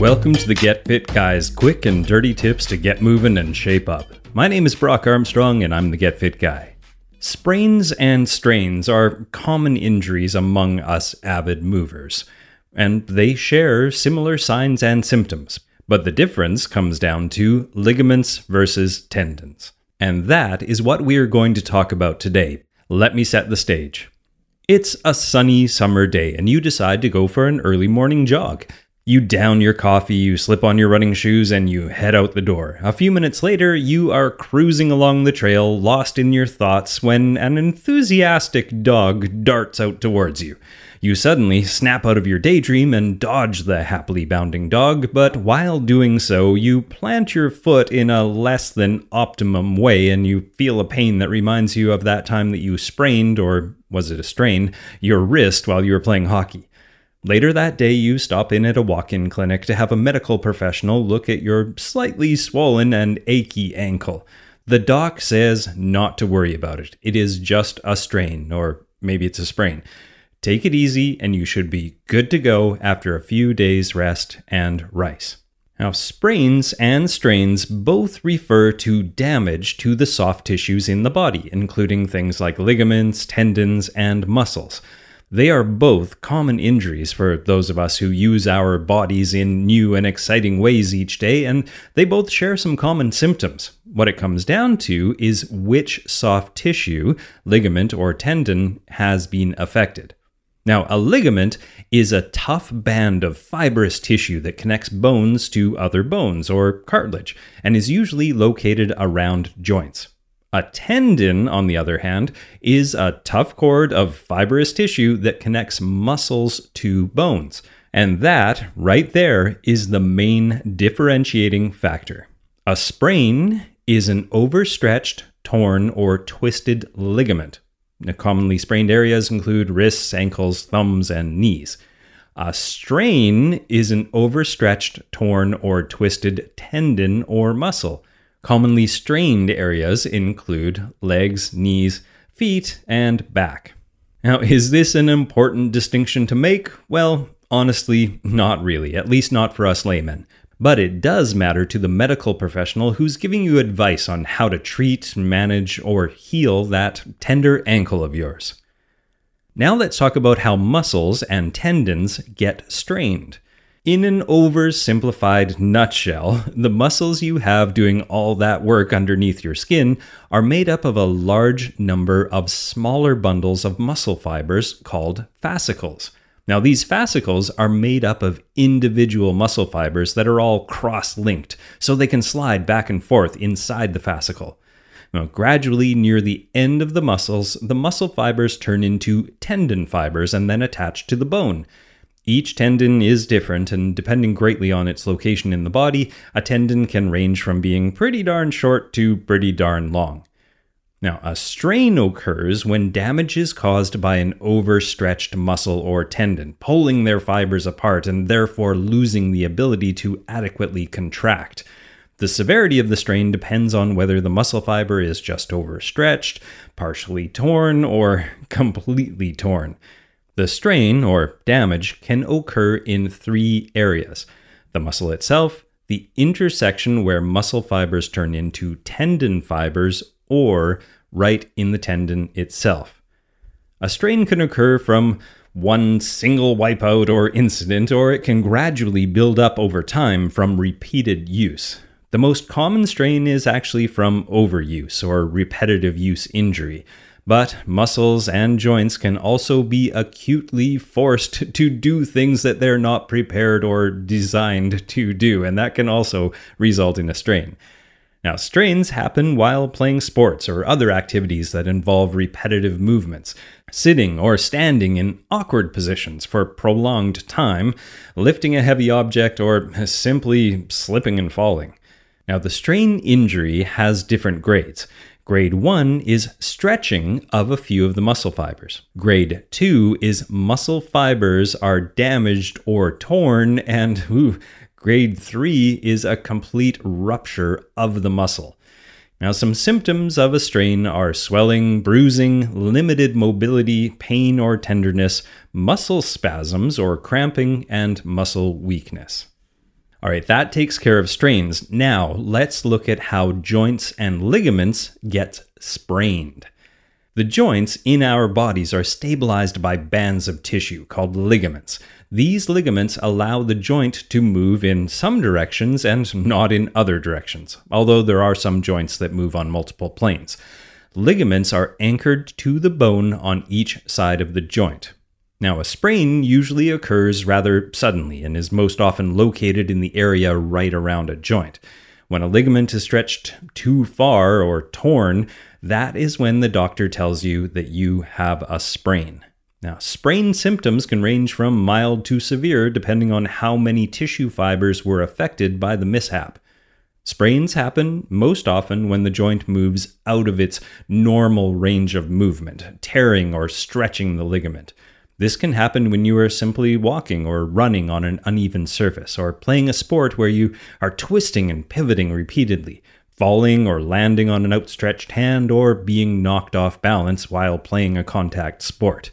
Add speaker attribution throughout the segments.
Speaker 1: Welcome to the Get Fit Guys quick and dirty tips to get moving and shape up. My name is Brock Armstrong and I'm the Get Fit Guy. Sprains and strains are common injuries among us avid movers, and they share similar signs and symptoms. But the difference comes down to ligaments versus tendons. And that is what we are going to talk about today. Let me set the stage. It's a sunny summer day, and you decide to go for an early morning jog. You down your coffee, you slip on your running shoes, and you head out the door. A few minutes later, you are cruising along the trail, lost in your thoughts, when an enthusiastic dog darts out towards you. You suddenly snap out of your daydream and dodge the happily bounding dog, but while doing so, you plant your foot in a less than optimum way and you feel a pain that reminds you of that time that you sprained, or was it a strain, your wrist while you were playing hockey. Later that day, you stop in at a walk in clinic to have a medical professional look at your slightly swollen and achy ankle. The doc says not to worry about it. It is just a strain, or maybe it's a sprain. Take it easy, and you should be good to go after a few days' rest and rice. Now, sprains and strains both refer to damage to the soft tissues in the body, including things like ligaments, tendons, and muscles. They are both common injuries for those of us who use our bodies in new and exciting ways each day, and they both share some common symptoms. What it comes down to is which soft tissue, ligament, or tendon has been affected. Now, a ligament is a tough band of fibrous tissue that connects bones to other bones, or cartilage, and is usually located around joints. A tendon, on the other hand, is a tough cord of fibrous tissue that connects muscles to bones. And that, right there, is the main differentiating factor. A sprain is an overstretched, torn, or twisted ligament. Commonly sprained areas include wrists, ankles, thumbs, and knees. A strain is an overstretched, torn, or twisted tendon or muscle. Commonly strained areas include legs, knees, feet, and back. Now, is this an important distinction to make? Well, honestly, not really, at least not for us laymen. But it does matter to the medical professional who's giving you advice on how to treat, manage, or heal that tender ankle of yours. Now let's talk about how muscles and tendons get strained. In an oversimplified nutshell, the muscles you have doing all that work underneath your skin are made up of a large number of smaller bundles of muscle fibers called fascicles. Now, these fascicles are made up of individual muscle fibers that are all cross linked, so they can slide back and forth inside the fascicle. Now, gradually, near the end of the muscles, the muscle fibers turn into tendon fibers and then attach to the bone. Each tendon is different, and depending greatly on its location in the body, a tendon can range from being pretty darn short to pretty darn long. Now, a strain occurs when damage is caused by an overstretched muscle or tendon, pulling their fibers apart and therefore losing the ability to adequately contract. The severity of the strain depends on whether the muscle fiber is just overstretched, partially torn, or completely torn. The strain or damage can occur in three areas the muscle itself, the intersection where muscle fibers turn into tendon fibers, or right in the tendon itself. A strain can occur from one single wipeout or incident, or it can gradually build up over time from repeated use. The most common strain is actually from overuse or repetitive use injury, but muscles and joints can also be acutely forced to do things that they're not prepared or designed to do, and that can also result in a strain. Now, strains happen while playing sports or other activities that involve repetitive movements, sitting or standing in awkward positions for prolonged time, lifting a heavy object, or simply slipping and falling. Now, the strain injury has different grades. Grade 1 is stretching of a few of the muscle fibers. Grade 2 is muscle fibers are damaged or torn, and ooh, Grade 3 is a complete rupture of the muscle. Now, some symptoms of a strain are swelling, bruising, limited mobility, pain or tenderness, muscle spasms or cramping, and muscle weakness. All right, that takes care of strains. Now, let's look at how joints and ligaments get sprained. The joints in our bodies are stabilized by bands of tissue called ligaments. These ligaments allow the joint to move in some directions and not in other directions, although there are some joints that move on multiple planes. Ligaments are anchored to the bone on each side of the joint. Now, a sprain usually occurs rather suddenly and is most often located in the area right around a joint. When a ligament is stretched too far or torn, that is when the doctor tells you that you have a sprain. Now, sprain symptoms can range from mild to severe depending on how many tissue fibers were affected by the mishap. Sprains happen most often when the joint moves out of its normal range of movement, tearing or stretching the ligament. This can happen when you are simply walking or running on an uneven surface, or playing a sport where you are twisting and pivoting repeatedly, falling or landing on an outstretched hand, or being knocked off balance while playing a contact sport.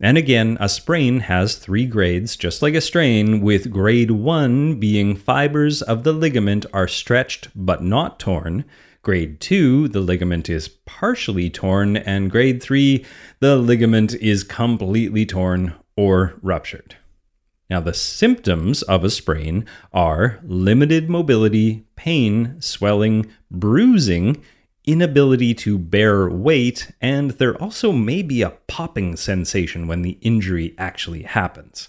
Speaker 1: And again, a sprain has three grades, just like a strain, with grade 1 being fibers of the ligament are stretched but not torn. Grade 2, the ligament is partially torn. And grade 3, the ligament is completely torn or ruptured. Now, the symptoms of a sprain are limited mobility, pain, swelling, bruising, inability to bear weight, and there also may be a popping sensation when the injury actually happens.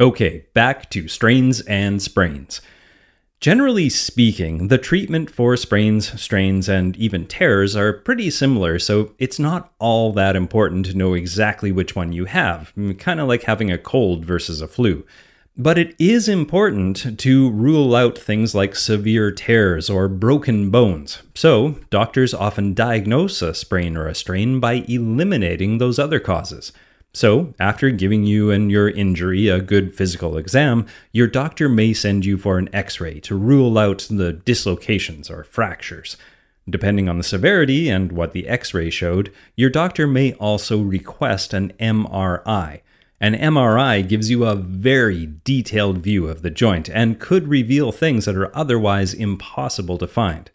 Speaker 1: Okay, back to strains and sprains. Generally speaking, the treatment for sprains, strains, and even tears are pretty similar, so it's not all that important to know exactly which one you have, kind of like having a cold versus a flu. But it is important to rule out things like severe tears or broken bones. So, doctors often diagnose a sprain or a strain by eliminating those other causes. So, after giving you and your injury a good physical exam, your doctor may send you for an x ray to rule out the dislocations or fractures. Depending on the severity and what the x ray showed, your doctor may also request an MRI. An MRI gives you a very detailed view of the joint and could reveal things that are otherwise impossible to find.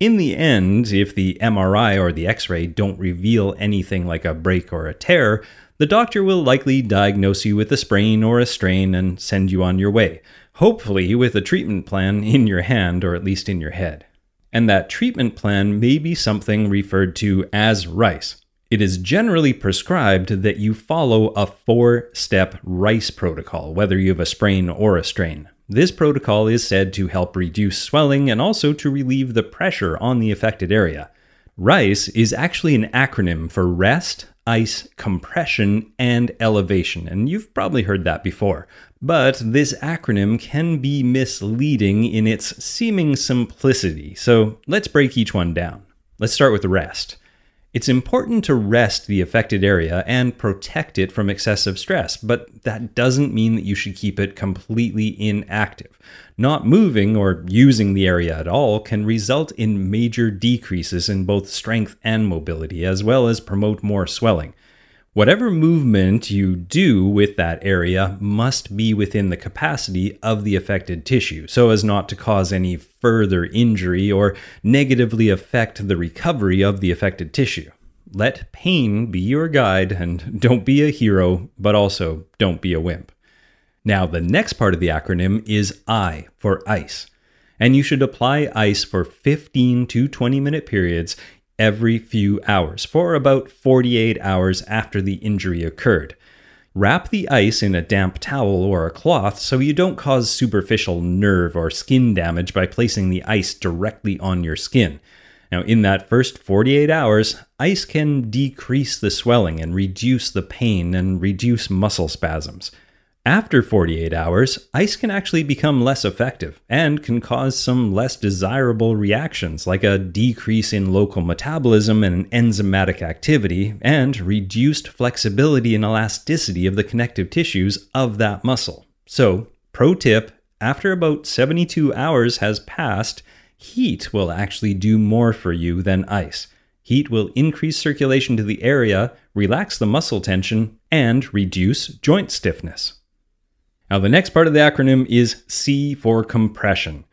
Speaker 1: In the end, if the MRI or the x ray don't reveal anything like a break or a tear, the doctor will likely diagnose you with a sprain or a strain and send you on your way, hopefully with a treatment plan in your hand or at least in your head. And that treatment plan may be something referred to as RICE. It is generally prescribed that you follow a four step RICE protocol, whether you have a sprain or a strain. This protocol is said to help reduce swelling and also to relieve the pressure on the affected area. RICE is actually an acronym for rest, ice, compression, and elevation, and you've probably heard that before. But this acronym can be misleading in its seeming simplicity, so let's break each one down. Let's start with the rest. It's important to rest the affected area and protect it from excessive stress, but that doesn't mean that you should keep it completely inactive. Not moving or using the area at all can result in major decreases in both strength and mobility, as well as promote more swelling. Whatever movement you do with that area must be within the capacity of the affected tissue so as not to cause any further injury or negatively affect the recovery of the affected tissue. Let pain be your guide and don't be a hero, but also don't be a wimp. Now, the next part of the acronym is I for ice. And you should apply ice for 15 to 20 minute periods every few hours for about 48 hours after the injury occurred. Wrap the ice in a damp towel or a cloth so you don't cause superficial nerve or skin damage by placing the ice directly on your skin. Now, in that first 48 hours, ice can decrease the swelling and reduce the pain and reduce muscle spasms. After 48 hours, ice can actually become less effective and can cause some less desirable reactions, like a decrease in local metabolism and enzymatic activity, and reduced flexibility and elasticity of the connective tissues of that muscle. So, pro tip after about 72 hours has passed, heat will actually do more for you than ice. Heat will increase circulation to the area, relax the muscle tension, and reduce joint stiffness. Now, the next part of the acronym is C for compression.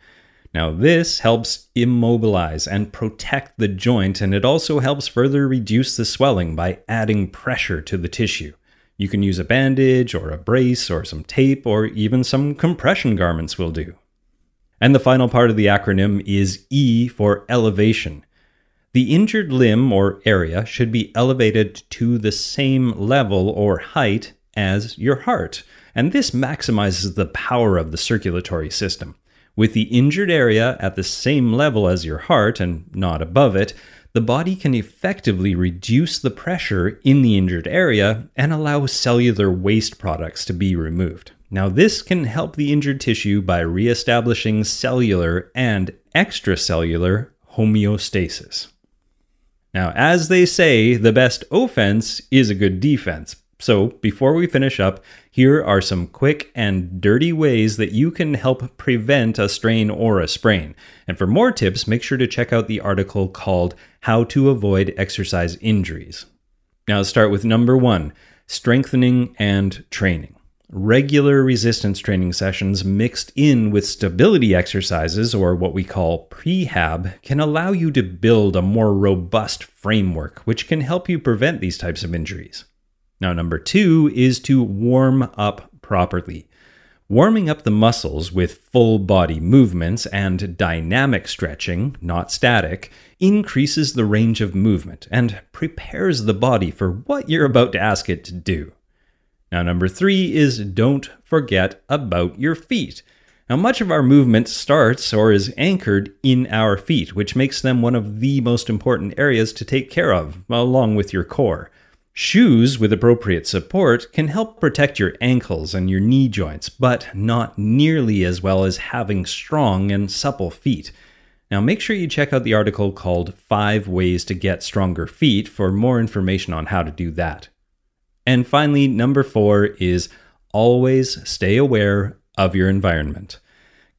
Speaker 1: Now, this helps immobilize and protect the joint, and it also helps further reduce the swelling by adding pressure to the tissue. You can use a bandage or a brace or some tape or even some compression garments will do. And the final part of the acronym is E for elevation. The injured limb or area should be elevated to the same level or height as your heart and this maximizes the power of the circulatory system. With the injured area at the same level as your heart and not above it, the body can effectively reduce the pressure in the injured area and allow cellular waste products to be removed. Now, this can help the injured tissue by reestablishing cellular and extracellular homeostasis. Now, as they say, the best offense is a good defense, so, before we finish up, here are some quick and dirty ways that you can help prevent a strain or a sprain. And for more tips, make sure to check out the article called How to Avoid Exercise Injuries. Now, let's start with number one strengthening and training. Regular resistance training sessions mixed in with stability exercises, or what we call prehab, can allow you to build a more robust framework, which can help you prevent these types of injuries. Now, number two is to warm up properly. Warming up the muscles with full body movements and dynamic stretching, not static, increases the range of movement and prepares the body for what you're about to ask it to do. Now, number three is don't forget about your feet. Now, much of our movement starts or is anchored in our feet, which makes them one of the most important areas to take care of, along with your core. Shoes with appropriate support can help protect your ankles and your knee joints, but not nearly as well as having strong and supple feet. Now, make sure you check out the article called Five Ways to Get Stronger Feet for more information on how to do that. And finally, number four is always stay aware of your environment.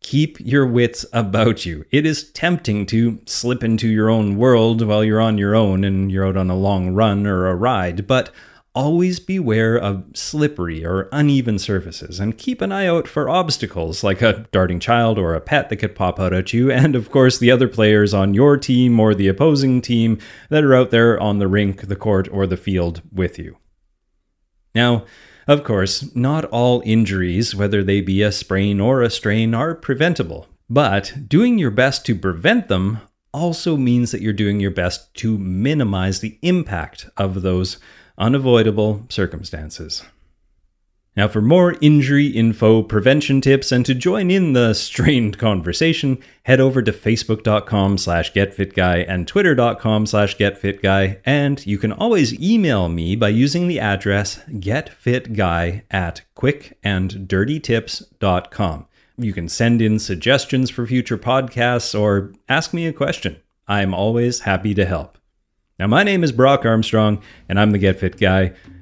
Speaker 1: Keep your wits about you. It is tempting to slip into your own world while you're on your own and you're out on a long run or a ride, but always beware of slippery or uneven surfaces and keep an eye out for obstacles like a darting child or a pet that could pop out at you, and of course, the other players on your team or the opposing team that are out there on the rink, the court, or the field with you. Now, of course, not all injuries, whether they be a sprain or a strain, are preventable, but doing your best to prevent them also means that you're doing your best to minimize the impact of those unavoidable circumstances. Now, for more injury info, prevention tips, and to join in the strained conversation, head over to facebook.com slash getfitguy and twitter.com slash getfitguy, and you can always email me by using the address getfitguy at quickanddirtytips.com. You can send in suggestions for future podcasts or ask me a question. I'm always happy to help. Now, my name is Brock Armstrong, and I'm the Get Fit Guy,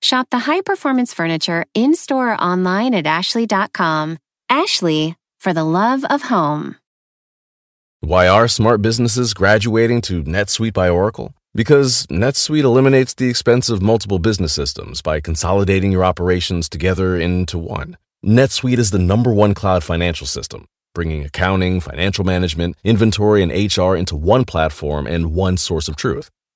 Speaker 2: Shop the high performance furniture in store or online at ashley.com. Ashley, for the love of home.
Speaker 3: Why are smart businesses graduating to NetSuite by Oracle? Because NetSuite eliminates the expense of multiple business systems by consolidating your operations together into one. NetSuite is the number one cloud financial system bringing accounting, financial management, inventory, and HR into one platform and one source of truth.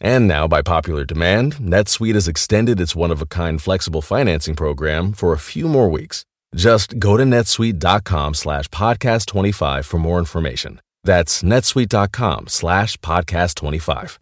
Speaker 3: And now, by popular demand, NetSuite has extended its one-of-a-kind flexible financing program for a few more weeks. Just go to netsuite.com slash podcast25 for more information. That's netsuite.com slash podcast25.